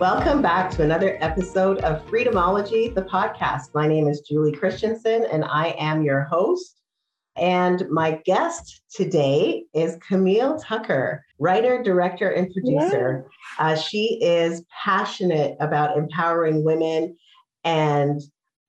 Welcome back to another episode of Freedomology, the podcast. My name is Julie Christensen, and I am your host. And my guest today is Camille Tucker, writer, director, and producer. Uh, she is passionate about empowering women and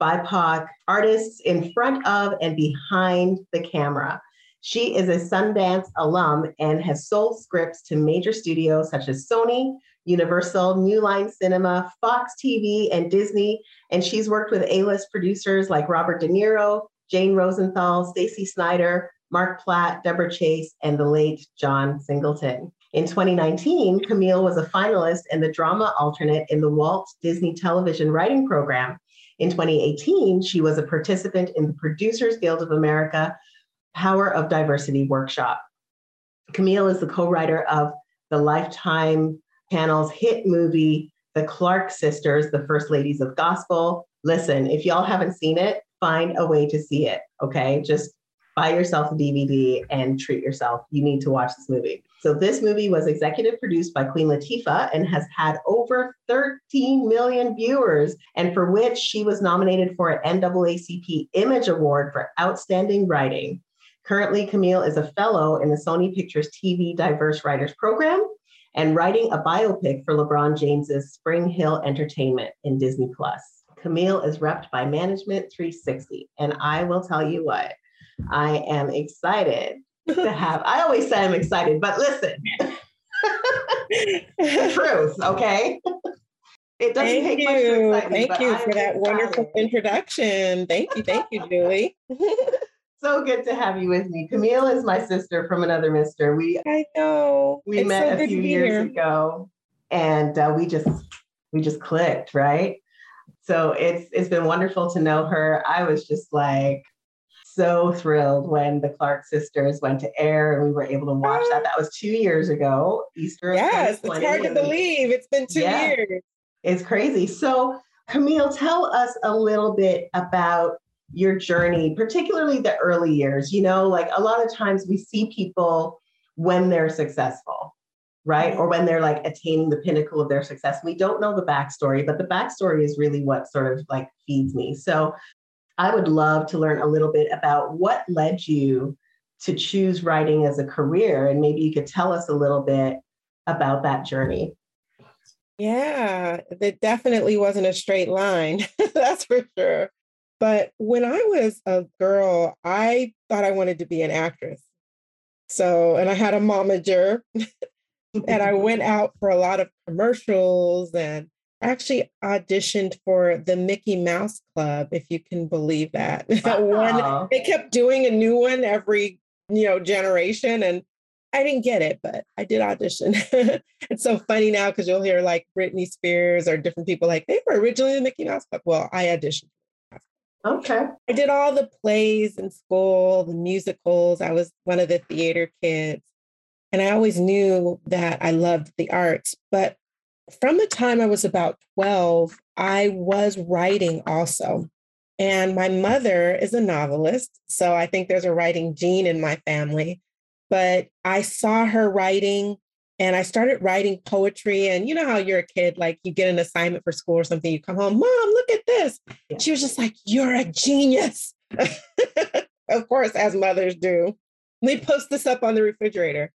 BIPOC artists in front of and behind the camera. She is a Sundance alum and has sold scripts to major studios such as Sony, Universal, New Line Cinema, Fox TV, and Disney. And she's worked with A list producers like Robert De Niro, Jane Rosenthal, Stacey Snider, Marc Platt, Debra Chase, and the late John Singleton. In 2019, Camille was a finalist and the drama alternate in the Walt Disney Television Writing Program. In 2018, she was a participant in the Producers Guild of America Power of Diversity Workshop. Camille is the co writer of the Lifetime Channel's hit movie, The Clark Sisters, The First Ladies of Gospel. Listen, if y'all haven't seen it, find a way to see it, okay? Just buy yourself a DVD and treat yourself. You need to watch this movie. So, this movie was executive produced by Queen Latifah and has had over 13 million viewers, and for which she was nominated for an NAACP Image Award for Outstanding Writing. Currently, Camille is a fellow in the Sony Pictures TV Diverse Writers Program and writing a biopic for LeBron James's SpringHill Entertainment in Disney Plus. Camille is repped by Management 360, and I will tell you what, I am excited to have. I always say I'm excited, but listen, the truth, okay? It doesn't thank take you. much to excite me, Thank you for that excited. wonderful introduction. Thank you, thank you, Julie. So good to have you with me. Camille is my sister from another mister. We I know we it's met so a few years here. ago, and uh, we just we just clicked, right? So it's it's been wonderful to know her. I was just like so thrilled when the Clark sisters went to air and we were able to watch that. That was two years ago, Easter. Yes, it's hard to believe. It's been two yeah, years. It's crazy. So Camille, tell us a little bit about your journey, particularly the early years. You know, like a lot of times we see people when they're successful, right? Or when they're like attaining the pinnacle of their success. We don't know the backstory, but the backstory is really what sort of like feeds me. So I would love to learn a little bit about what led you to choose writing as a career. And maybe you could tell us a little bit about that journey. Yeah, it definitely wasn't a straight line. That's for sure. But when I was a girl, I thought I wanted to be an actress. So, and I had a momager and I went out for a lot of commercials and actually auditioned for the Mickey Mouse Club, if you can believe that. Wow. one, they kept doing a new one every, you know, generation. And I didn't get it, but I did audition. it's so funny now because you'll hear like Britney Spears or different people like they were originally the Mickey Mouse Club. Well, I auditioned Okay. I did all the plays in school, the musicals. I was one of the theater kids. And I always knew that I loved the arts. But from the time I was about 12, I was writing also. And my mother is a novelist. So I think there's a writing gene in my family. But I saw her writing and I started writing poetry. And you know how you're a kid, like you get an assignment for school or something, you come home, mom, look at this. Yeah. She was just like, you're a genius. of course, as mothers do. Let me post this up on the refrigerator.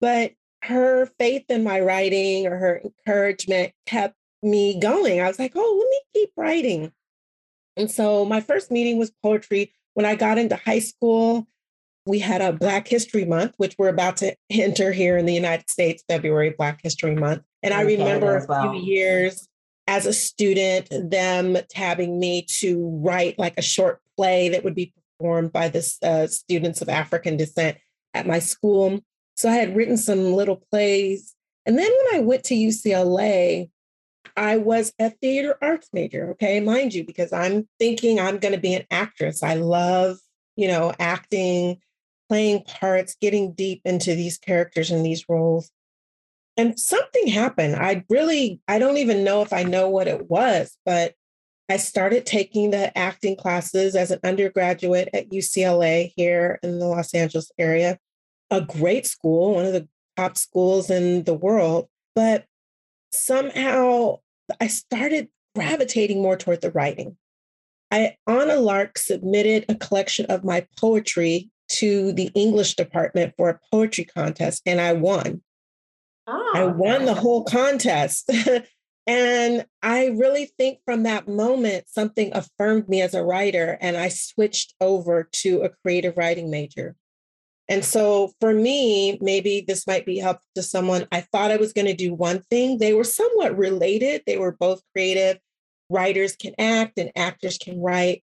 But her faith in my writing or her encouragement kept me going. I was like, oh, let me keep writing. And so my first meeting was poetry. When I got into high school, we had a Black History Month, which we're about to enter here in the United States, February, Black History Month. And I remember a well. few years as a student, them tabbing me to write like a short play that would be performed by the uh, students of African descent at my school. So I had written some little plays. And then when I went to UCLA, I was a theater arts major, okay, mind you, because I'm thinking I'm going to be an actress. I love, you know, acting playing parts, getting deep into these characters and these roles. And something happened. I really, I don't even know if I know what it was, but I started taking the acting classes as an undergraduate at UCLA here in the Los Angeles area, a great school, one of the top schools in the world. But somehow I started gravitating more toward the writing. I, on a lark, submitted a collection of my poetry to the English department for a poetry contest, and I won. Oh, I ah, won the whole contest. and I really think from that moment, something affirmed me as a writer, and I switched over to a creative writing major. And so for me, maybe this might be helpful to someone. I thought I was going to do one thing. They were somewhat related. They were both creative. Writers can act and actors can write.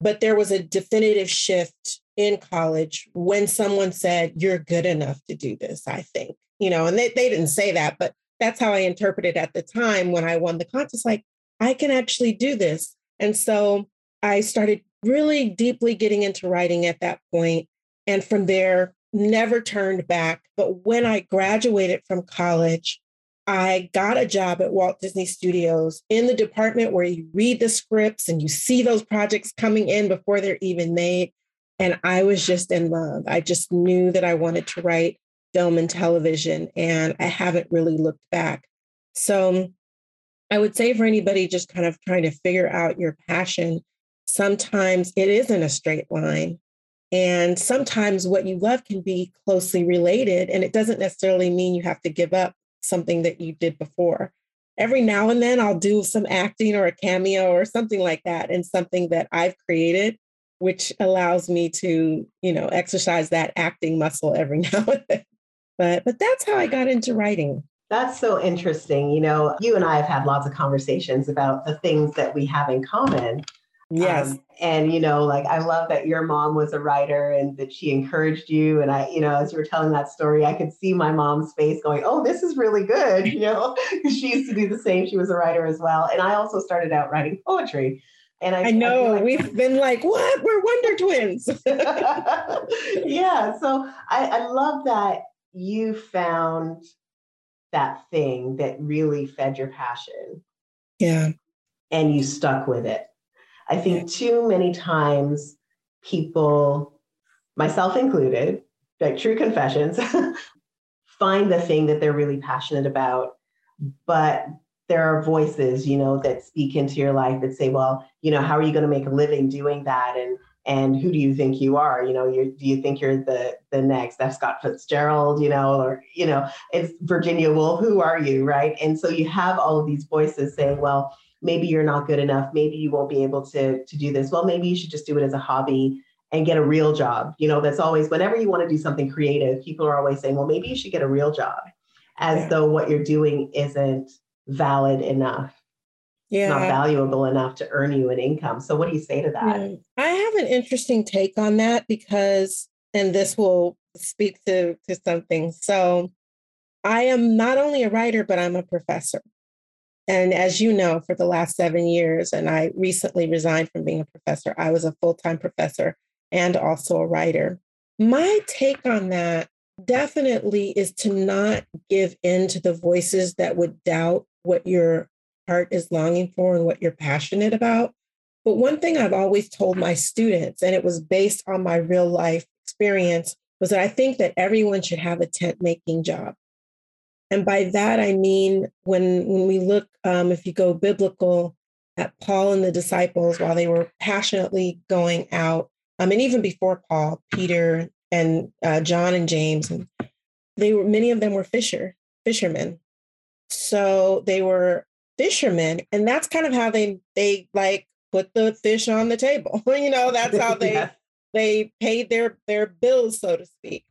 But there was a definitive shift in college when someone said, You're good enough to do this, I think. You know, and they, they didn't say that, but that's how I interpreted at the time when I won the contest. Like, I can actually do this. And so I started really deeply getting into writing at that point and from there, never turned back. But when I graduated from college, I got a job at Walt Disney Studios in the department where you read the scripts and you see those projects coming in before they're even made. And I was just in love. I just knew that I wanted to write film and television, and I haven't really looked back. So I would say for anybody just kind of trying to figure out your passion, sometimes it isn't a straight line. And sometimes what you love can be closely related, and it doesn't necessarily mean you have to give up something that you did before. Every now and then I'll do some acting or a cameo or something like that in something that I've created, which allows me to, you know, exercise that acting muscle every now and then. But but that's how I got into writing. That's so interesting. You know, you and I have had lots of conversations about the things that we have in common. Yes. Um, and, you know, like I love that your mom was a writer and that she encouraged you. And I, you know, as you were telling that story, I could see my mom's face going, oh, this is really good. You know, she used to do the same. She was a writer as well. And I also started out writing poetry. And I, I know like, we've been like, what? We're Wonder Twins. yeah. So I, I love that you found that thing that really fed your passion. Yeah. And you stuck with it. I think too many times people, myself included, like true confessions, find the thing that they're really passionate about, but there are voices, you know, that speak into your life that say, well, you know, how are you going to make a living doing that? And and who do you think you are? You know, you do you think you're the the next F. Scott Fitzgerald, you know, or you know, it's Virginia Woolf, who are you, right? And so you have all of these voices saying, well, maybe you're not good enough maybe you won't be able to to do this well maybe you should just do it as a hobby and get a real job you know that's always whenever you want to do something creative people are always saying well maybe you should get a real job as yeah. though what you're doing isn't valid enough yeah. not valuable enough to earn you an income. So what do you say to that? I have an interesting take on that because and this will speak to to something. So i am not only a writer but i'm a professor. And as you know, for the last seven years, and I recently resigned from being a professor, I was a full time professor and also a writer. My take on that definitely is to not give in to the voices that would doubt what your heart is longing for and what you're passionate about. But one thing I've always told my students, and it was based on my real life experience, was that I think that everyone should have a tent making job. And by that, I mean, when, when we look, um, if you go biblical, at Paul and the disciples while they were passionately going out, I mean, even before Paul, Peter and uh, John and James, and they were many of them were fisher fishermen. So they were fishermen, and that's kind of how they they like put the fish on the table. you know, that's how they yeah. they paid their their bills, so to speak.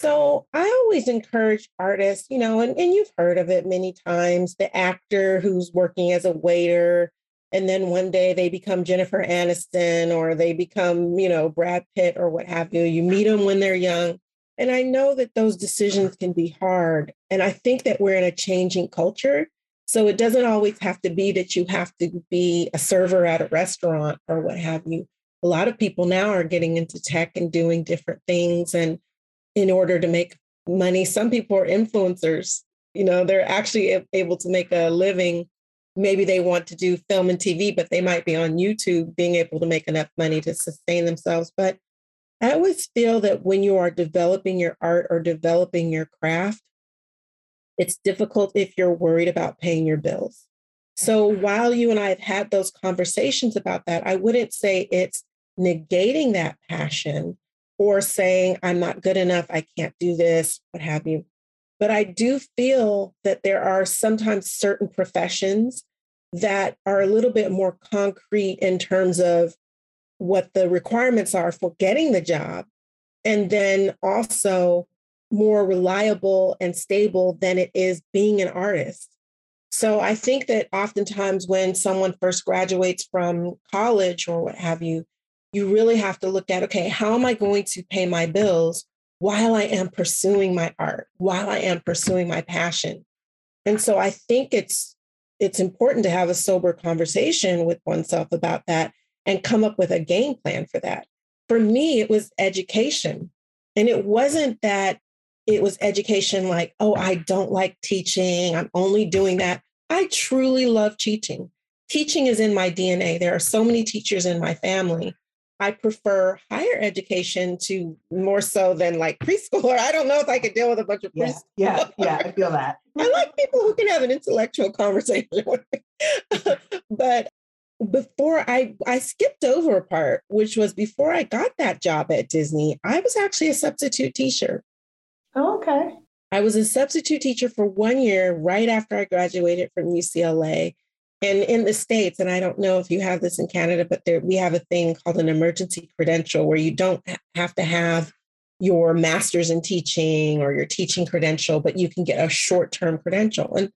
Mm-hmm. So I always encourage artists, you know, and, and you've heard of it many times the actor who's working as a waiter, and then one day they become Jennifer Aniston or they become, you know, Brad Pitt or what have you. You meet them when they're young. And I know that those decisions can be hard. And I think that we're in a changing culture. So it doesn't always have to be that you have to be a server at a restaurant or what have you. A lot of people now are getting into tech and doing different things. And in order to make money. Some people are influencers. You know, they're actually able to make a living. Maybe they want to do film and TV, but they might be on YouTube being able to make enough money to sustain themselves. But I always feel that when you are developing your art or developing your craft, it's difficult if you're worried about paying your bills. So mm-hmm. while you and I have had those conversations about that, I wouldn't say it's negating that passion or saying, I'm not good enough, I can't do this, what have you. But I do feel that there are sometimes certain professions that are a little bit more concrete in terms of what the requirements are for getting the job, and then also more reliable and stable than it is being an artist. So I think that oftentimes when someone first graduates from college or what have you, you really have to look at okay, how am I going to pay my bills while I am pursuing my art, while I am pursuing my passion? And so I think it's it's important to have a sober conversation with oneself about that and come up with a game plan for that. For me, it was education. And it wasn't that it was education like, oh, I don't like teaching. I'm only doing that. I truly love teaching. Teaching is in my DNA. There are so many teachers in my family. I prefer higher education to more so than like preschooler. I don't know if I could deal with a bunch of yeah, Yeah, yeah, I feel that. I like people who can have an intellectual conversation with me. but before I I skipped over a part, which was before I got that job at Disney, I was actually a substitute teacher. Oh, okay. I was a substitute teacher for one year right after I graduated from UCLA. And in the States, and I don't know if you have this in Canada, but there we have a thing called an emergency credential where you don't have to have your master's in teaching or your teaching credential, but you can get a short-term credential. And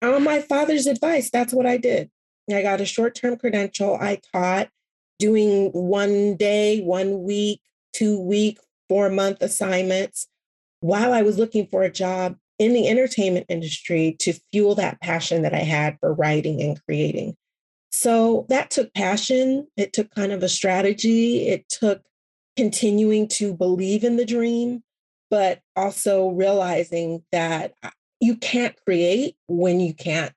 on my father's advice, that's what I did. I got a short-term credential. I taught doing one day, one week, two week, four month assignments while I was looking for a job in the entertainment industry to fuel that passion that I had for writing and creating. So that took passion. It took kind of a strategy. It took continuing to believe in the dream, but also realizing that uh, you can't create when you can't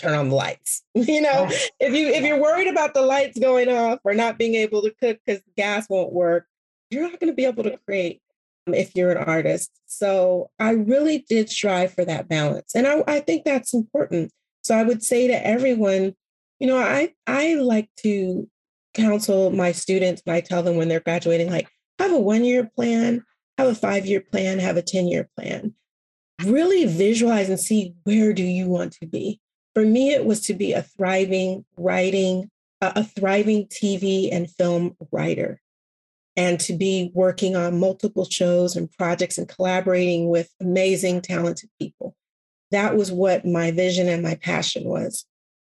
turn on the lights. You know, oh, if you if you're worried about the lights going off or not being able to cook because gas won't work, you're not going to be able to create um, if you're an artist. So I really did strive for that balance. And I, I think that's important. So I would say to everyone, you know, I, I like to counsel my students and I tell them when they're graduating, like, have a one year plan, have a five year plan, have a 10 year plan. Really visualize and see where do you want to be. For me, it was to be a thriving writing, a thriving TV and film writer and to be working on multiple shows and projects and collaborating with amazing, talented people. That was what my vision and my passion was.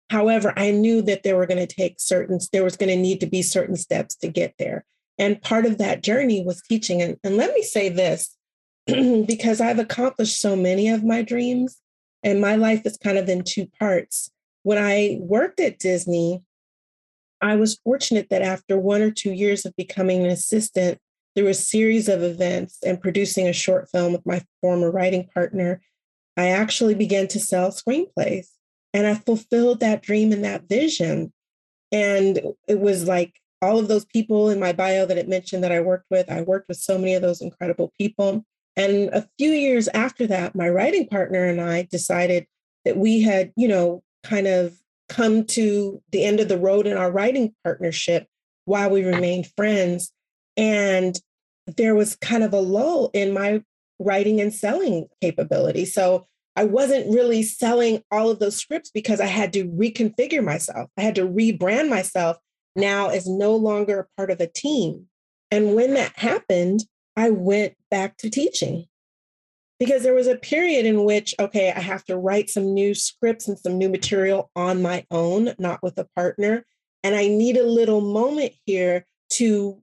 However, I knew that there were going to take certain, there was going to need to be certain steps to get there. And part of that journey was teaching. And, and let me say this because I've accomplished so many of my dreams, and my life is kind of in two parts. When I worked at Disney, I was fortunate that after one or two years of becoming an assistant, through a series of events and producing a short film with my former writing partner, I actually began to sell screenplays. And I fulfilled that dream and that vision. And it was like all of those people in my bio that it mentioned that I worked with, I worked with so many of those incredible people. And a few years after that, my writing partner and I decided that we had, you know, kind of come to the end of the road in our writing partnership while we remained friends. And there was kind of a lull in my writing and selling capability. So I wasn't really selling all of those scripts because I had to reconfigure myself. I had to rebrand myself now as no longer a part of a team. And when that happened, I went back to teaching. Because there was a period in which okay i have to write some new scripts and some new material on my own not with a partner and i need a little moment here to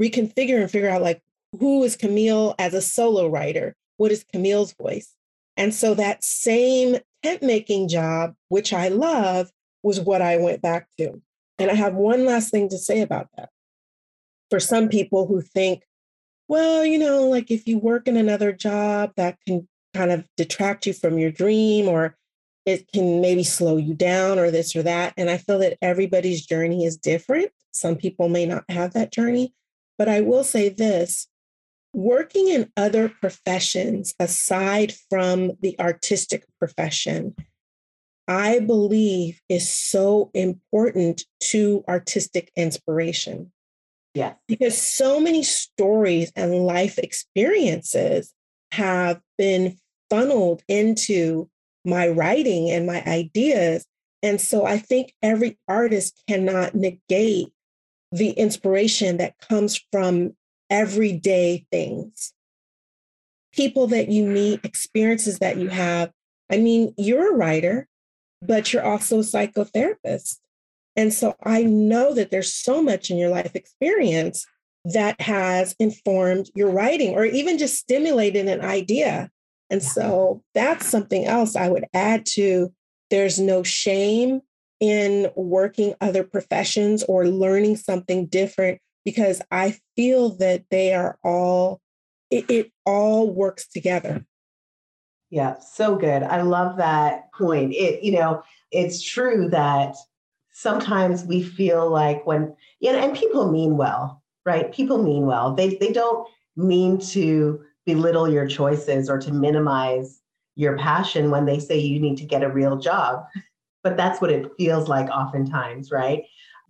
reconfigure and figure out like who is camille as a solo writer? What is camille's voice? And so that same tent making job which i love was what i went back to. And i have one last thing to say about that. For some people who think well, you know, like if you work in another job, that can kind of detract you from your dream or it can maybe slow you down or this or that. And I feel that everybody's journey is different. Some people may not have that journey. But I will say this working in other professions aside from the artistic profession I believe is so important to artistic inspiration. Yes. Because so many stories and life experiences have been funneled into my writing and my ideas. And so I think every artist cannot negate the inspiration that comes from everyday things. People that you meet, experiences that you have. I mean, you're a writer, but you're also a psychotherapist. And so I know that there's so much in your life experience that has informed your writing or even just stimulated an idea. And so that's something else I would add to there's no shame in working other professions or learning something different because I feel that they are all, it, it all works together. Yeah, so good. I love that point. It, you know, it's true that sometimes we feel like when, yeah, and people mean well, right? People mean well. They they don't mean to belittle your choices or to minimize your passion when they say you need to get a real job. But that's what it feels like oftentimes, right?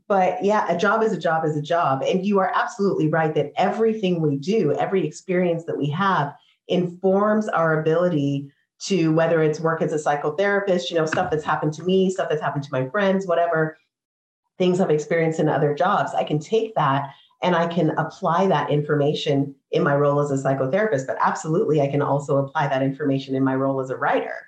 But yeah, a job is a job is a job. And you are absolutely right that everything we do, every experience that we have informs our ability to whether it's work as a psychotherapist, you know, stuff that's happened to me, stuff that's happened to my friends, whatever things I've experienced in other jobs. I can take that and I can apply that information in my role as a psychotherapist, but absolutely I can also apply that information in my role as a writer.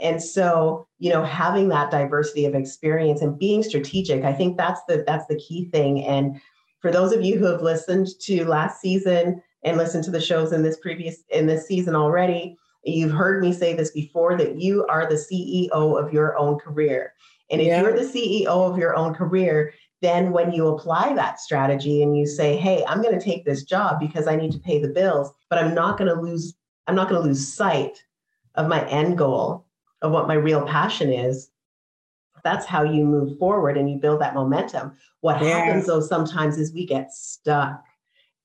And so, you know, having that diversity of experience and being strategic, I think that's the that's the key thing. And for those of you who have listened to last season and listened to the shows in this previous in this season already, You've heard me say this before that you are the CEO of your own career. And if yeah. you're the CEO of your own career, then when you apply that strategy and you say, "Hey, I'm going to take this job because I need to pay the bills, but I'm not going to lose I'm not going to lose sight of my end goal of what my real passion is." That's how you move forward and you build that momentum. What yeah. happens though sometimes is we get stuck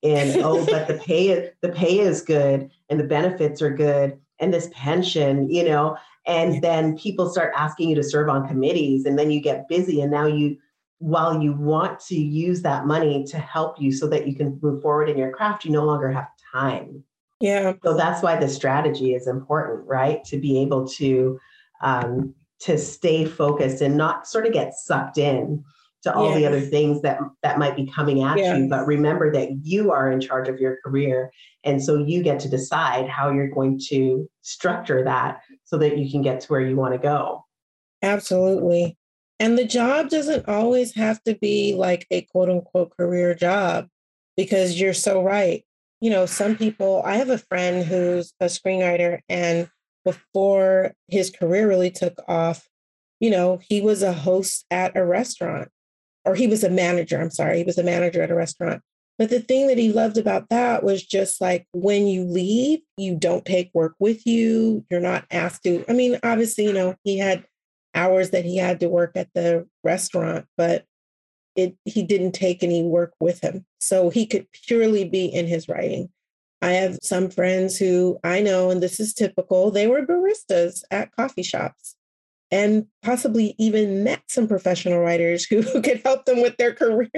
in, "Oh, but the pay the pay is good and the benefits are good and this pension, you know, and then people start asking you to serve on committees and then you get busy and now you while you want to use that money to help you so that you can move forward in your craft, you no longer have time. Yeah. So that's why the strategy is important, right? To be able to um, to stay focused and not sort of get sucked in to all yes. the other things that that might be coming at yes. you but remember that you are in charge of your career and so you get to decide how you're going to structure that so that you can get to where you want to go absolutely and the job doesn't always have to be like a quote unquote career job because you're so right you know some people i have a friend who's a screenwriter and before his career really took off you know, he was a host at a restaurant or he was a manager. I'm sorry, he was a manager at a restaurant. But the thing that he loved about that was just like when you leave, you don't take work with you. You're not asked to. I mean, obviously, you know, he had hours that he had to work at the restaurant, but it he didn't take any work with him. So he could purely be in his writing. I have some friends who I know, and this is typical, they were baristas at coffee shops and possibly even met some professional writers who, could help them with their career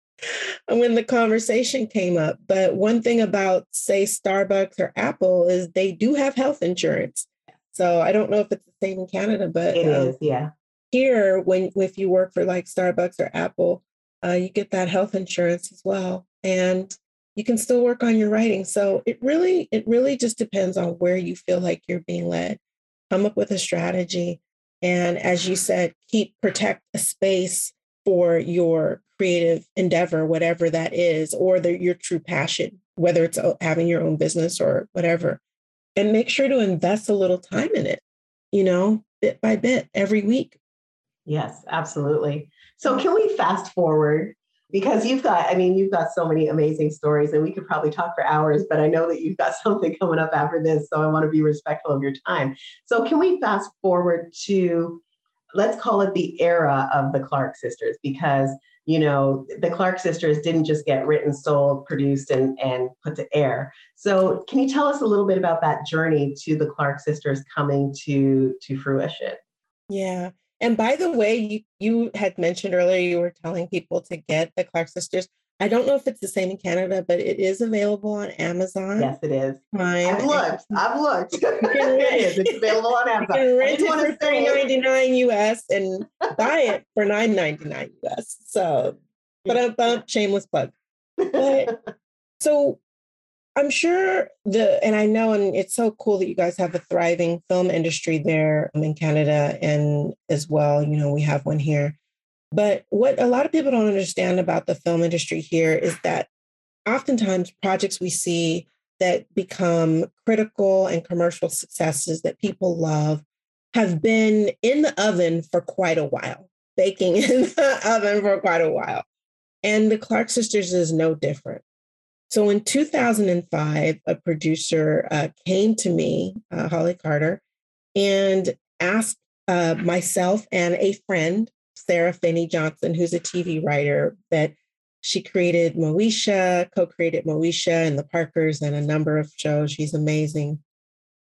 when the conversation came up. But one thing about, say, Starbucks or Apple is they do have health insurance. So I don't know if it's the same in Canada, but it um, is, yeah. Here, when if you work for like Starbucks or Apple, uh, you get that health insurance as well, and you can still work on your writing. So it really, it really just depends on where you feel like you're being led. Come up with a strategy and as you said, keep protect a space for your creative endeavor, whatever that is, or the, your true passion, whether it's uh, having your own business or whatever. And make sure to invest a little time in it, you know, bit by bit every week. Yes, absolutely. So, can we fast forward because you've got, I mean, you've got so many amazing stories and we could probably talk for hours, but I know that you've got something coming up after this. So I want to be respectful of your time. So can we fast forward to, let's call it the era of the Clark sisters, because, you know, the Clark sisters didn't just get written, sold, produced, and, and put to air. So can you tell us a little bit about that journey to the Clark sisters coming to, to fruition? Yeah. And by the way, you, you had mentioned earlier you were telling people to get the Clark sisters. I don't know if it's the same in Canada, but it is available on Amazon. Yes, it is. Prime. I've looked. I've looked. it is. It's available on Amazon. You can rent it for three ninety nine US and buy it for nine ninety nine US. So, but a shameless plug. But, so I'm sure the, and I know, and it's so cool that you guys have a thriving film industry there um, in Canada and as well. You know, we have one here. But what a lot of people don't understand about the film industry here is that oftentimes projects we see that become critical and commercial successes that people love have been in the oven for quite a while, baking in the oven for quite a while. And the Clark sisters is no different. So in 2005, a producer uh, came to me, uh, Holly Carter, and asked uh, myself and a friend, Sara Finney-Johnson, who's a TV writer, that she created Moesha, co created Moesha and the Parkers and a number of shows. She's amazing.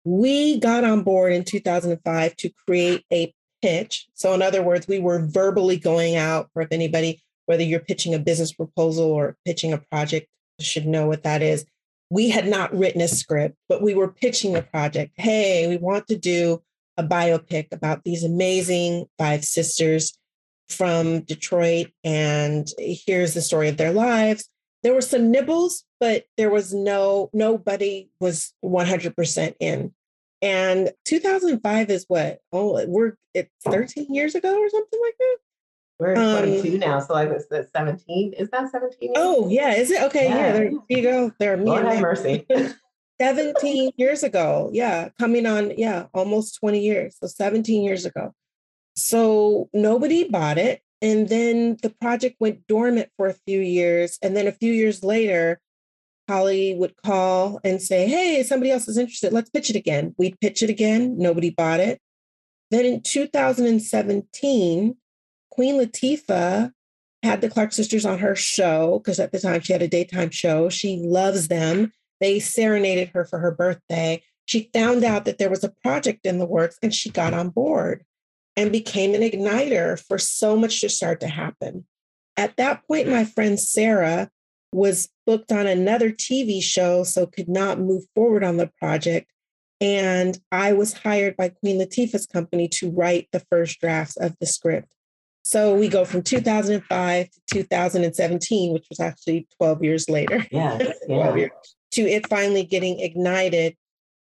We got on board in 2005 to create a pitch. So, in other words, we were verbally going out for if anybody, whether you're pitching a business proposal or pitching a project, should know what that is. We had not written a script, but we were pitching a project. Hey, we want to do a biopic about these amazing five sisters from Detroit, and here's the story of their lives. There were some nibbles, but there was no, nobody was 100% in. And 2005 is what? Oh, we're it's 13 years ago or something like that. We're um, 22 now, so I was 17. Is that 17? Oh, yeah. Is it? Okay. Yeah, yeah there you go. There, me Lord have mercy. 17 years ago. Yeah. Coming on, yeah, almost 20 years. So 17 years ago. So nobody bought it. And then the project went dormant for a few years. And then a few years later, Holly would call and say, Hey, somebody else is interested. Let's pitch it again. We'd pitch it again. Nobody bought it. Then in 2017, Queen Latifah had the Clark sisters on her show because at the time she had a daytime show. She loves them. They serenaded her for her birthday. She found out that there was a project in the works and she got on board and became an igniter for so much to start to happen. At that point, my friend Sara was booked on another TV show, so could not move forward on the project. And I was hired by Queen Latifah's company to write the first drafts of the script. So we go from 2005 to 2017, which was actually 12 years later. Yeah. yeah. years, to it finally getting ignited.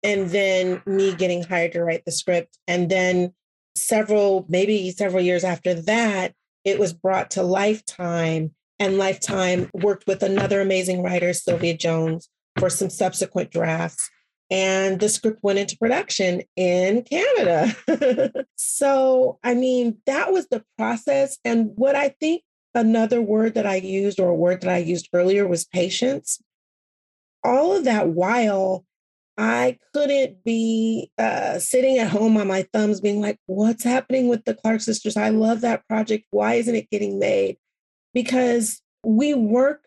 And then me getting hired to write the script. And then several, maybe several years after that, it was brought to Lifetime. And Lifetime worked with another amazing writer, Sylvia Jones, for some subsequent drafts and the script went into production in Canada. so, I mean, that was the process. And what I think another word that I used, or a word that I used earlier, was patience. All of that while I couldn't be uh, sitting at home on my thumbs being like, what's happening with the Clark sisters? I love that project. Why isn't it getting made? Because we work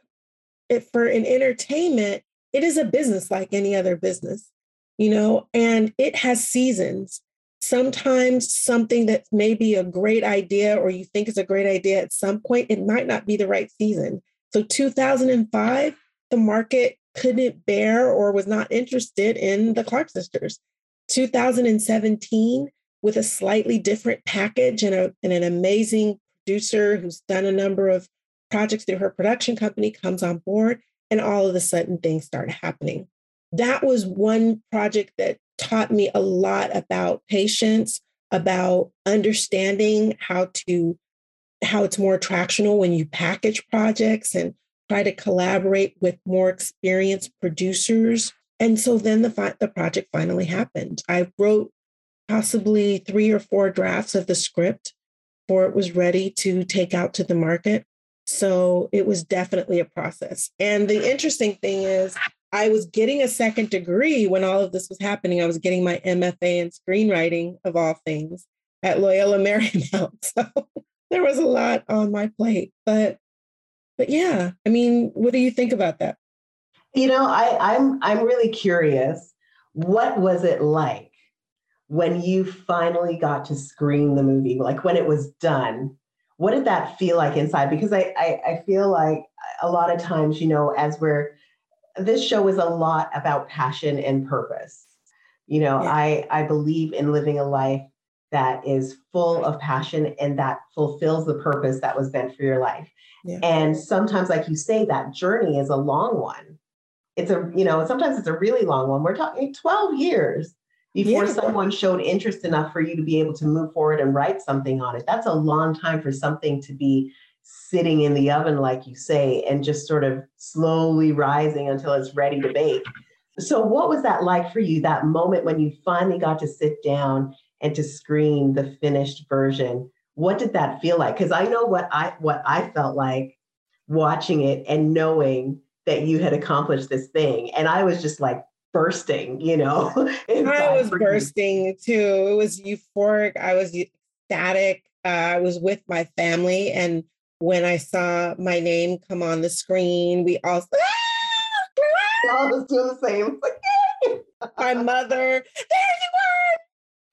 it for an entertainment it is a business like any other business, you know, and it has seasons. Sometimes something that may be a great idea or you think is a great idea at some point, it might not be the right season. So 2005, the market couldn't bear or was not interested in the Clark sisters. 2017, with a slightly different package and, a, and an amazing producer who's done a number of projects through her production company comes on board and all of a sudden things start happening. That was one project that taught me a lot about patience, about understanding how to how it's more attractional when you package projects and try to collaborate with more experienced producers. And so then the, the project finally happened. I wrote possibly three or four drafts of the script before it was ready to take out to the market. So it was definitely a process. And the interesting thing is, I was getting a second degree when all of this was happening. I was getting my MFA in screenwriting, of all things, at Loyola Marymount. So there was a lot on my plate. But but yeah, I mean, what do you think about that? You know, I, I'm I'm really curious. What was it like when you finally got to screen the movie, like when it was done, what did that feel like inside? Because I, I, I feel like a lot of times, you know, as we're, this show is a lot about passion and purpose. You know, yeah. I, I believe in living a life that is full of passion and that fulfills the purpose that was meant for your life. Yeah. And sometimes, like you say, that journey is a long one. It's a, you know, sometimes it's a really long one. We're talking 12 years before yeah. someone showed interest enough for you to be able to move forward and write something on it. That's a long time for something to be sitting in the oven, like you say, and just sort of slowly rising until it's ready to bake. So, what was that like for you, that moment when you finally got to sit down and to screen the finished version? What did that feel like? Because I know what I what I felt like watching it and knowing that you had accomplished this thing. And I was just like bursting, you know. I was bursting too. It was euphoric. I was ecstatic. Uh, I was with my family. And when I saw my name come on the screen, we all, we all was doing the same. my mother, there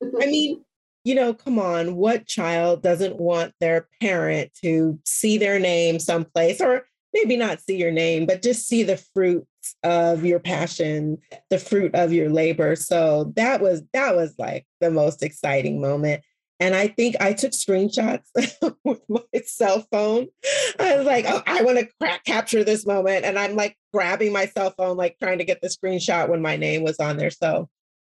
you are. I mean, you know, come on, what child doesn't want their parent to see their name someplace or maybe not see your name, but just see the fruits of your passion, the fruit of your labor. So that was that was like the most exciting moment. And I think I took screenshots with my cell phone. I was like, oh, I want to capture this moment. And I'm like grabbing my cell phone, like trying to get the screenshot when my name was on there. So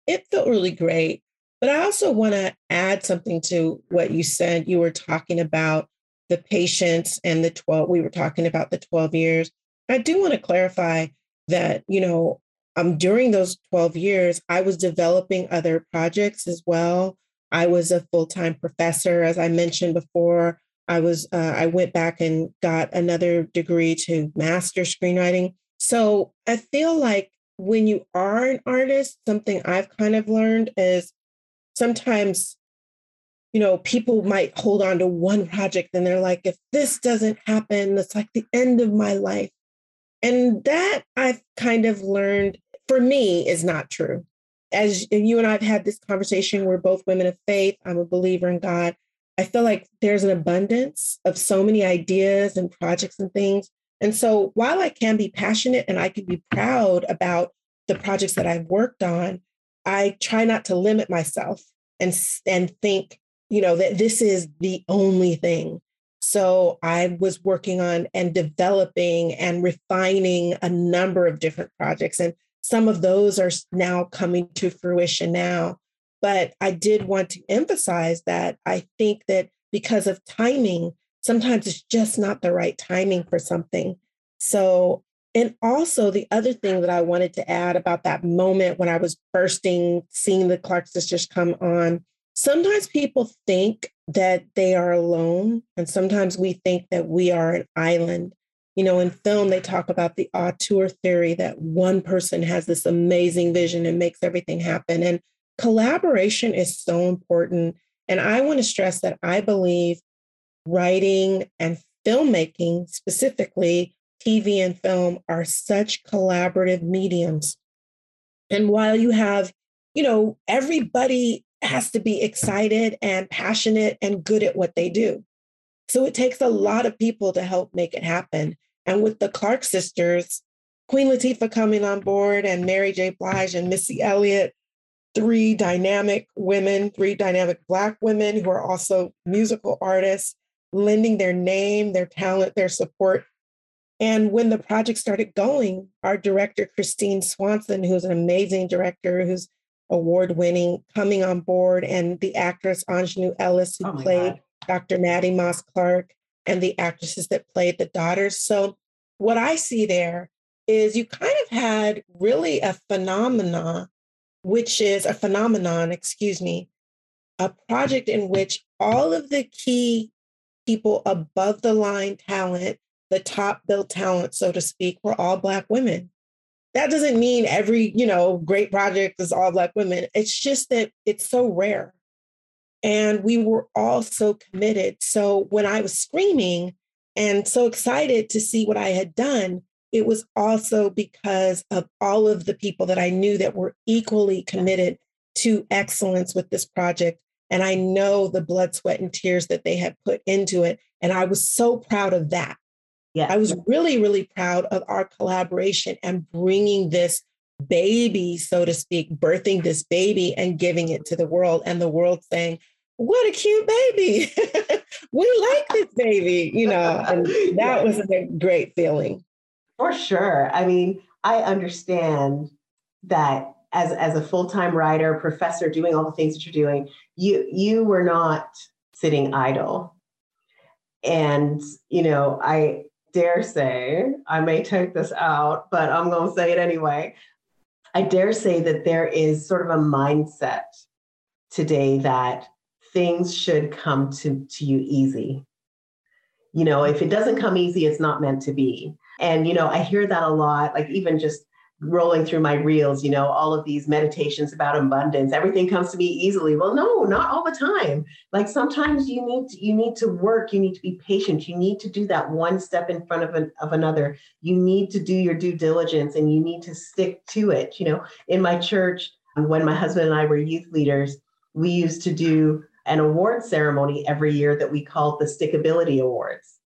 it felt really great. But I also want to add something to what you said. You were talking about the patience and the 12 we were talking about the 12 years i do want to clarify that you know um, during those 12 years i was developing other projects as well. I was a full-time professor as i mentioned before. I was uh, i went back and got another degree to master screenwriting. So i feel like when you are an artist something i've kind of learned is sometimes you know, people might hold on to one project and they're like, if this doesn't happen, it's like the end of my life. And that I've kind of learned for me is not true. As you and I have had this conversation, we're both women of faith. I'm a believer in God. I feel like there's an abundance of so many ideas and projects and things. And so while I can be passionate and I can be proud about the projects that I've worked on, I try not to limit myself and, and think you know, that this is the only thing. So I was working on and developing and refining a number of different projects. And some of those are now coming to fruition now. But I did want to emphasize that I think that because of timing, sometimes it's just not the right timing for something. So, and also the other thing that I wanted to add about that moment when I was bursting, seeing the Clark sisters come on sometimes people think that they are alone, and sometimes we think that we are an island. You know, in film, they talk about the auteur theory that one person has this amazing vision and makes everything happen. And collaboration is so important. And I want to stress that I believe writing and filmmaking, specifically TV and film, are such collaborative mediums. And while you have, you know, everybody has to be excited and passionate and good at what they do. So it takes a lot of people to help make it happen. And with the Clark sisters, Queen Latifah coming on board and Mary J. Blige and Missy Elliott, three dynamic women, three dynamic Black women who are also musical artists, lending their name, their talent, their support. And when the project started going, our director, Christine Swanson, who's an amazing director, who's award winning, coming on board, and the actress Aunjanue Ellis, who oh played God. Dr. Mattie Moss Clark, and the actresses that played the daughters. So, what I see there is you kind of had really a phenomena, which is a phenomenon, excuse me, a project in which all of the key people above the line talent, the top built talent, so to speak, were all Black women that doesn't mean every you know great project is all black women it's just that it's so rare and we were all so committed so when i was screaming and so excited to see what i had done it was also because of all of the people that i knew that were equally committed to excellence with this project. And I know the blood, sweat, and tears that they had put into it. And I was so proud of that. Yeah. I was really, really proud of our collaboration and bringing this baby, so to speak, birthing this baby and giving it to the world, and the world saying, What a cute baby. we like this baby, you know, and that was a great feeling. For sure. I mean, I understand that as as a full-time writer, professor, doing all the things that you're doing, you you were not sitting idle. And you know, I dare say, I may take this out, but I'm going to say it anyway. I dare say that there is sort of a mindset today that things should come to, to you easy. You know, if it doesn't come easy, it's not meant to be. And, you know, I hear that a lot, like even just rolling through my reels, you know, all of these meditations about abundance, everything comes to me easily. Well, no, not all the time. Like sometimes you need to, you need to work, you need to be patient, you need to do that one step in front of an, of another. You need to do your due diligence and you need to stick to it. You know, in my church, when my husband and I were youth leaders, we used to do an award ceremony every year that we called the Stickability Awards.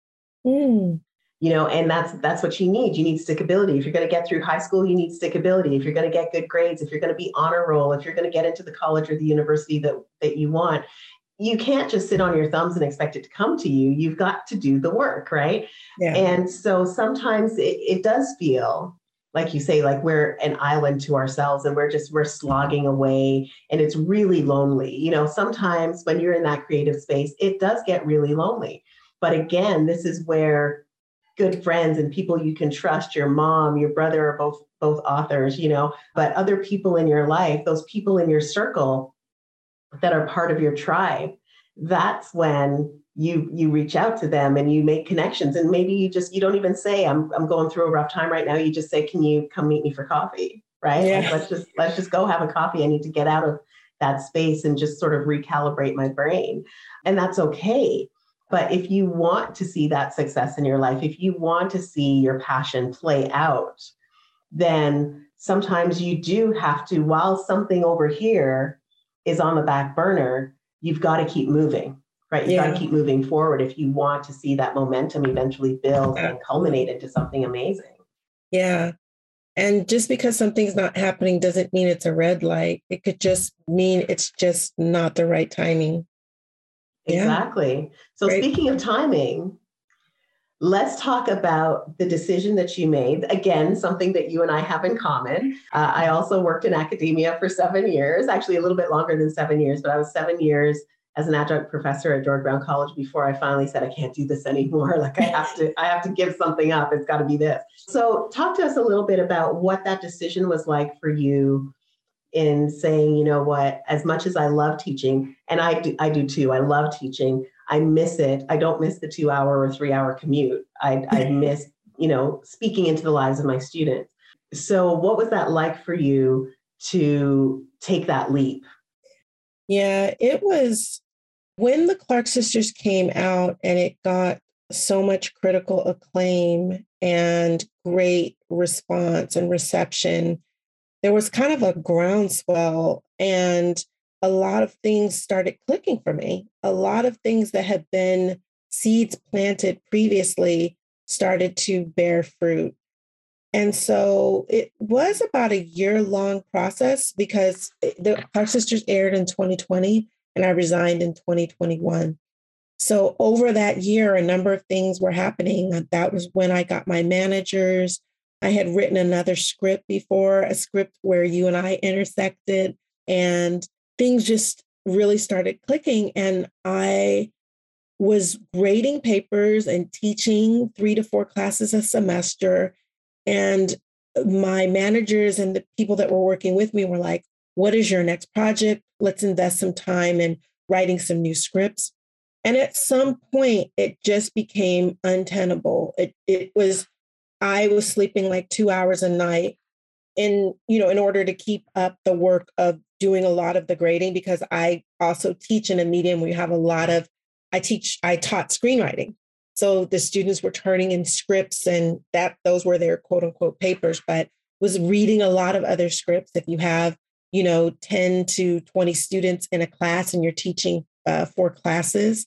Mm you know and that's that's what you need. You need stickability. If you're going to get through high school you need stickability. If you're going to get good grades if you're going to be honor roll if you're going to get into the college or the university that that you want you can't just sit on your thumbs and expect it to come to you. You've got to do the work right? Yeah. and so sometimes it, it does feel like you say like we're an island to ourselves and we're just we're slogging away and it's really lonely. You know sometimes when you're in that creative space it does get really lonely. But again this is where good friends and people you can trust your mom your brother are both both authors you know but other people in your life those people in your circle that are part of your tribe that's when you you reach out to them and you make connections. And maybe you just you don't even say i'm i'm going through a rough time right now. You just say can you come meet me for coffee? Right? Yeah. like, let's just let's just go have a coffee. I need to get out of that space and just sort of recalibrate my brain. And that's okay but if you want to see that success in your life, if you want to see your passion play out, then sometimes you do have to, while something over here is on the back burner, you've got to keep moving, right? You've yeah. got to keep moving forward if you want to see that momentum eventually build and culminate into something amazing. Yeah. And just because something's not happening doesn't mean it's a red light. It could just mean it's just not the right timing. Exactly. Yeah. So, Great. speaking of timing, let's talk about the decision that you made. Again, something that you and I have in common. Uh, I also worked in academia for seven years, actually a little bit longer than seven years, but I was seven years as an adjunct professor at George Brown College before I finally said I can't do this anymore. Like I have to, I have to give something up. It's got to be this. So, talk to us a little bit about what that decision was like for you in saying, you know what, as much as I love teaching, and I do, I do too, I love teaching, I miss it. I don't miss the two hour or three hour commute. I, I miss, you know, speaking into the lives of my students. So, what was that like for you to take that leap? Yeah, it was when the Clark sisters came out and it got so much critical acclaim and great response and reception there was kind of a groundswell and a lot of things started clicking for me. A lot of things that had been seeds planted previously started to bear fruit. And so it was about a year long process because eh, the Clark Sisters aired in 2020 and I resigned in 2021. So over that year, a number of things were happening. That was when I got my managers. I had written another script before, a script where you and I intersected, and things just really started clicking. And I was grading papers and teaching three to four classes a semester. And my managers and the people that were working with me were like, What is your next project? Let's invest some time in writing some new scripts. And at some point, it just became untenable. It, it was I was sleeping like two hours a night in, you know, in order to keep up the work of doing a lot of the grading because I also teach in a medium where you have a lot of, I teach, I taught screenwriting. So the students were turning in scripts and that those were their quote unquote papers, but was reading a lot of other scripts. If you have you know, 10 to 20 students in a class and you're teaching uh, four classes,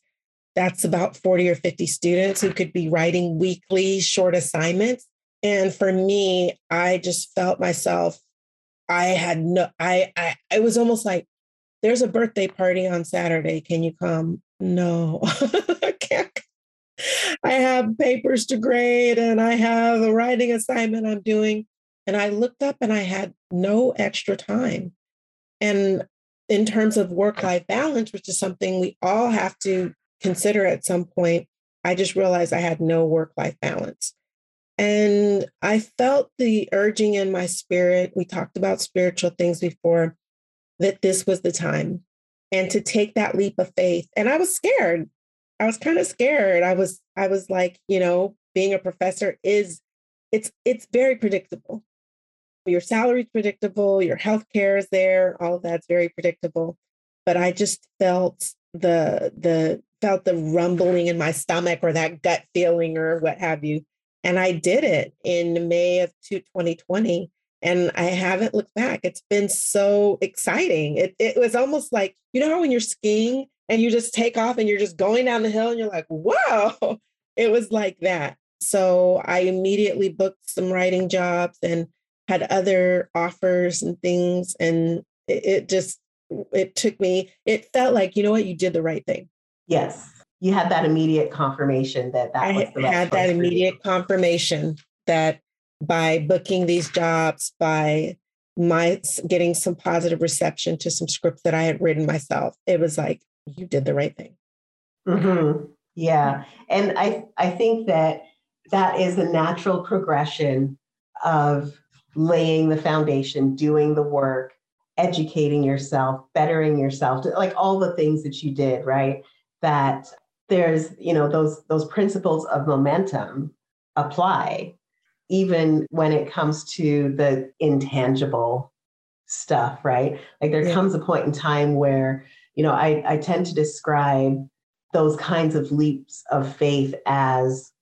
that's about 40 or 50 students who could be writing weekly short assignments. And for me, I just felt myself, I had no, I, I, it was almost like, there's a birthday party on Saturday. Can you come? No, I can't. I have papers to grade and I have a writing assignment I'm doing. And I looked up and I had no extra time. And in terms of work life balance, which is something we all have to consider at some point, I just realized I had no work life balance. And I felt the urging in my spirit. We talked about spiritual things before, that this was the time and to take that leap of faith. And I was scared. I was kind of scared. I was, I was like, you know, being a professor is it's it's very predictable. Your salary's predictable, your health care is there, all of that's very predictable. But I just felt the the felt the rumbling in my stomach or that gut feeling or what have you. And I did it in May of 2020. And I haven't looked back. It's been so exciting. It, it was almost like, you know, how when you're skiing and you just take off and you're just going down the hill and you're like, whoa, it was like that. So I immediately booked some writing jobs and had other offers and things. And it, it just, it took me, it felt like, you know what, you did the right thing. Yes. You had that immediate confirmation that that I was the had that immediate confirmation that by booking these jobs, by my getting some positive reception to some scripts that I had written myself, it was like, you did the right thing. Mm-hmm. Yeah. And I, I think that that is a natural progression of laying the foundation, doing the work, educating yourself, bettering yourself, like all the things that you did, right? That there's, you know, those those principles of momentum apply even when it comes to the intangible stuff, right? Like there yeah. comes a point in time where, you know, I, I tend to describe those kinds of leaps of faith as,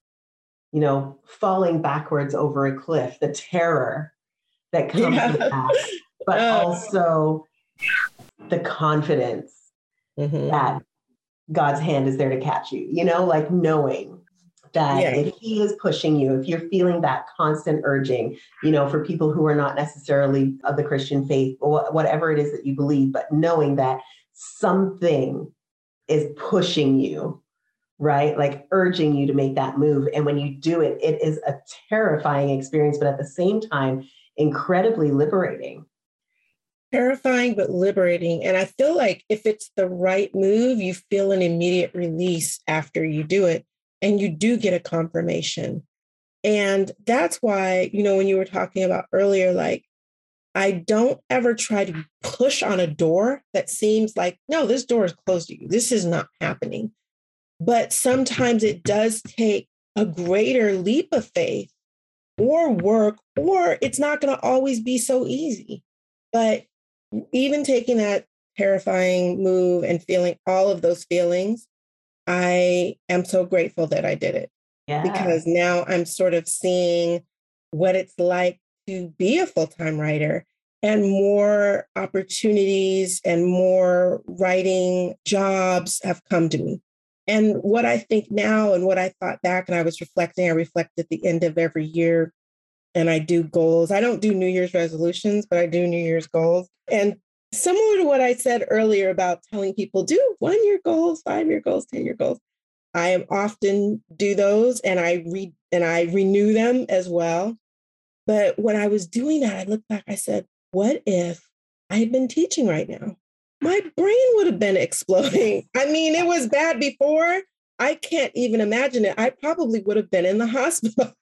you know, falling backwards over a cliff, the terror that comes yeah. with that, but also the confidence mm-hmm. that God's hand is there to catch you, you know, like knowing that yeah. if he is pushing you, if you're feeling that constant urging, you know, for people who are not necessarily of the Christian faith or whatever it is that you believe, but knowing that something is pushing you, right? Like urging you to make that move. And when you do it, it is a terrifying experience, but at the same time, incredibly liberating. Terrifying, but liberating. And I feel like if it's the right move, you feel an immediate release after you do it. And you do get a confirmation. And that's why, you know, when you were talking about earlier, like, I don't ever try to push on a door that seems like, no, this door is closed to you. This is not happening. But sometimes it does take a greater leap of faith or work, or it's not going to always be so easy. But even taking that terrifying move and feeling all of those feelings, I am so grateful that I did it. Yeah. Because now I'm sort of seeing what it's like to be a full time writer and more opportunities and more writing jobs have come to me. And what I think now and what I thought back, and I was reflecting, I reflect at the end of every year and I do goals. I don't do New Year's resolutions, but I do New Year's goals. And similar to what I said earlier about telling people do one year goals, five year goals, 10 year goals. I am often do those and I read and I renew them as well. But when I was doing that, I looked back, I said, what if I had been teaching right now? My brain would have been exploding. I mean, it was bad before. I can't even imagine it. I probably would have been in the hospital.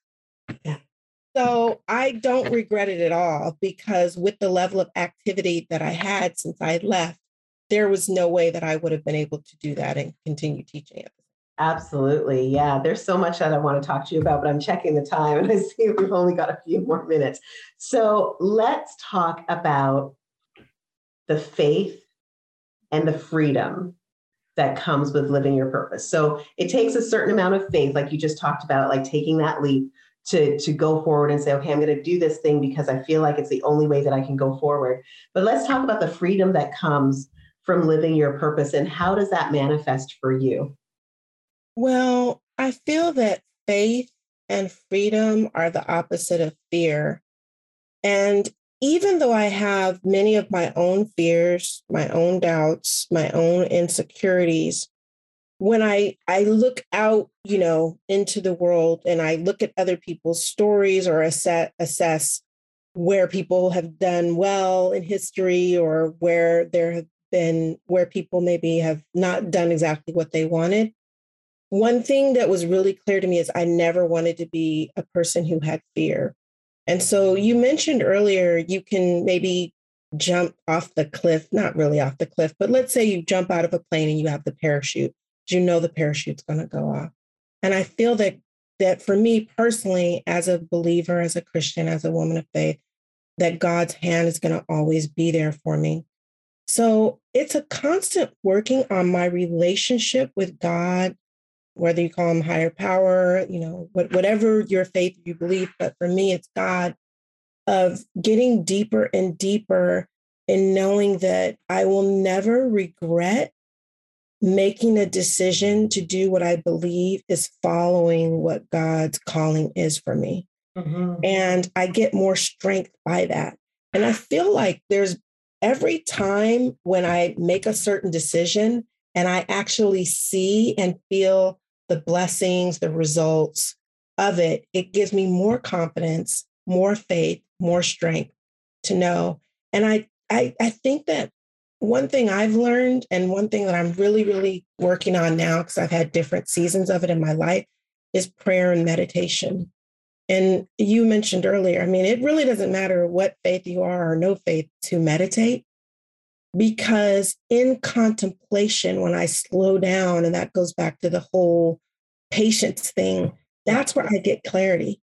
So I don't regret it at all because with the level of activity that I had since I left, there was no way that I would have been able to do that and continue teaching it. Absolutely. Yeah. There's so much that I want to talk to you about, but I'm checking the time and I see we've only got a few more minutes. So let's talk about the faith and the freedom that comes with living your purpose. So it takes a certain amount of faith, like you just talked about, like taking that leap to, to go forward and say, okay, I'm going to do this thing because I feel like it's the only way that I can go forward. But let's talk about the freedom that comes from living your purpose and how does that manifest for you? Well, I feel that faith and freedom are the opposite of fear. And even though I have many of my own fears, my own doubts, my own insecurities, when I I look out, you know, into the world and I look at other people's stories or assess assess where people have done well in history or where there have been where people maybe have not done exactly what they wanted. One thing that was really clear to me is I never wanted to be a person who had fear. And so you mentioned earlier you can maybe jump off the cliff, not really off the cliff, but let's say you jump out of a plane and you have the parachute. You know the parachute's going to go off. And I feel that that for me personally as a believer, as a Christian, as a woman of faith, that God's hand is going to always be there for me. So it's a constant working on my relationship with God, whether you call him higher power, you know, whatever your faith you believe. But for me, it's God of getting deeper and deeper in knowing that I will never regret making a decision to do what I believe is following what God's calling is for me. Mm-hmm. And I get more strength by that. And I feel like there's every time when I make a certain decision and I actually see and feel the blessings, the results of it, it gives me more confidence, more faith, more strength to know. And I, I, I think that one thing I've learned and one thing that I'm really, really working on now, because I've had different seasons of it in my life, is prayer and meditation. And you mentioned earlier, I mean, it really doesn't matter what faith you are or no faith to meditate, because in contemplation, when I slow down, and that goes back to the whole patience thing, that's where I get clarity.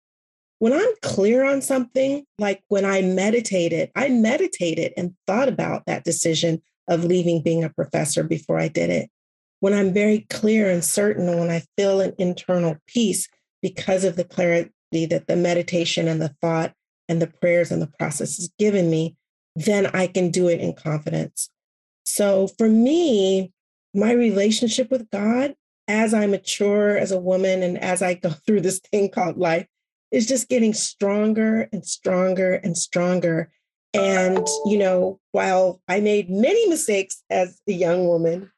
When I'm clear on something, like when I meditated, I meditated and thought about that decision of leaving being a professor before I did it. When I'm very clear and certain, when I feel an internal peace because of the clarity that the meditation and the thought and the prayers and the process has given me, then I can do it in confidence. So for me, my relationship with God, as I mature as a woman and as I go through this thing called life, is just getting stronger and stronger and stronger. And, you know, while I made many mistakes as a young woman,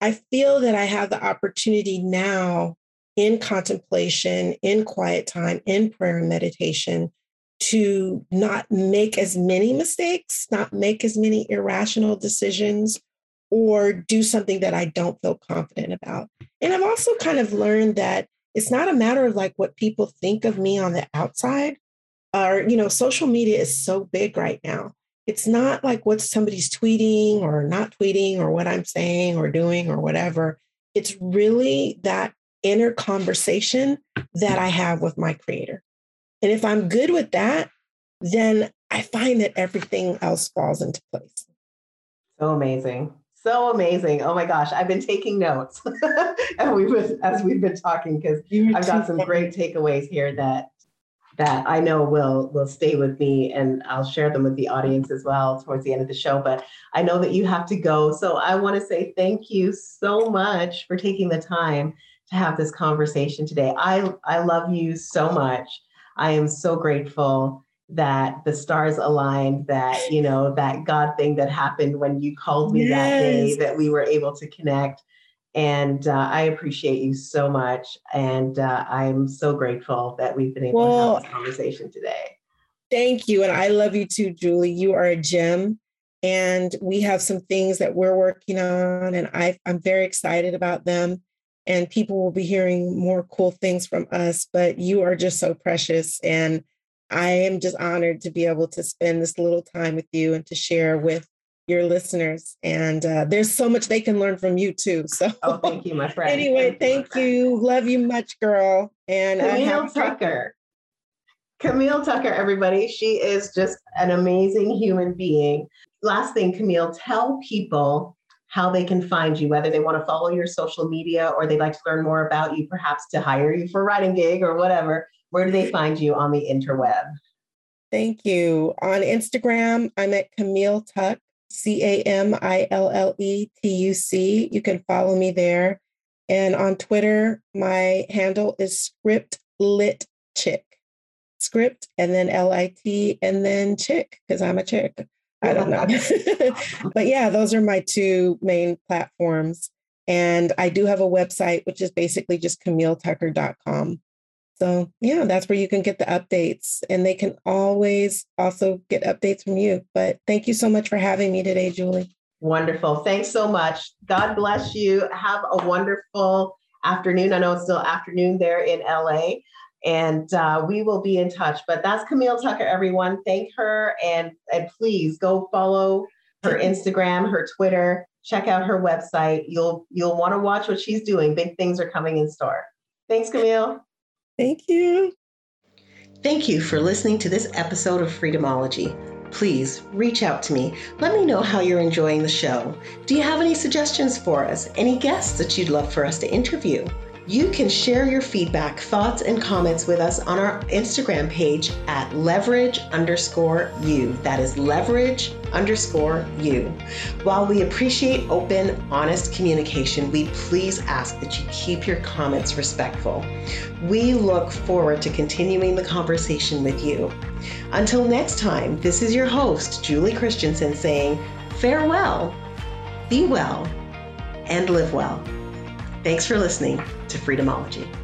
I feel that I have the opportunity now in contemplation, in quiet time, in prayer and meditation to not make as many mistakes, not make as many irrational decisions, or do something that I don't feel confident about. And I've also kind of learned that it's not a matter of like what people think of me on the outside. Or, you know, social media is so big right now. It's not like what somebody's tweeting or not tweeting or what I'm saying or doing or whatever. It's really that inner conversation that I have with my creator. And if I'm good with that, then I find that everything else falls into place. So amazing. So amazing. Oh my gosh, I've been taking notes and we've been, as we've been talking because I've got some great takeaways here that that I know will will stay with me and I'll share them with the audience as well towards the end of the show. But I know that you have to go. So I want to say thank you so much for taking the time to have this conversation today. I I love you so much. I am so grateful that the stars aligned, that, you know, that God thing that happened when you called me yes. that day, that we were able to connect. And uh, I appreciate you so much. And uh, I'm so grateful that we've been able well, to have this conversation today. Thank you. And I love you too, Julie. You are a gem. And we have some things that we're working on, and I, I'm very excited about them and people will be hearing more cool things from us. But you are just so precious. And I am just honored to be able to spend this little time with you and to share with your listeners. And uh, there's so much they can learn from you too. So, oh, thank you, my friend. Anyway, thank, thank you. Love you much, girl. And Camille Tucker. Camille Tucker, everybody. She is just an amazing human being. Last thing, Camille, tell people how they can find you, whether they want to follow your social media or they'd like to learn more about you, perhaps to hire you for a writing gig or whatever. Where do they find you on the interweb? Thank you. On Instagram, I'm at Camille Tuck, C A M I L L E T U C. You can follow me there. And on Twitter, my handle is script lit chick. Script and then L I T and then chick, because I'm a chick. I don't know. but yeah, those are my two main platforms. And I do have a website, which is basically just CamilleTucker.com. So yeah, that's where you can get the updates. And they can always also get updates from you. But thank you so much for having me today, Julie. Wonderful. Thanks so much. God bless you. Have a wonderful afternoon. I know it's still afternoon there in LA. And uh, we will be in touch. But that's Camille Tucker, everyone. Thank her and, and please go follow her Instagram, her Twitter. Check out her website. You'll you'll want to watch what she's doing. Big things are coming in store. Thanks, Camille. Thank you. Thank you for listening to this episode of Freedomology. Please reach out to me. Let me know how you're enjoying the show. Do you have any suggestions for us? Any guests that you'd love for us to interview? You can share your feedback, thoughts, and comments with us on our Instagram page at leverage underscore you. That is leverage underscore you. While we appreciate open, honest communication, we please ask that you keep your comments respectful. We look forward to continuing the conversation with you. Until next time, this is your host, Julie Christensen, saying farewell, be well, and live well. Thanks for listening to Freedomology.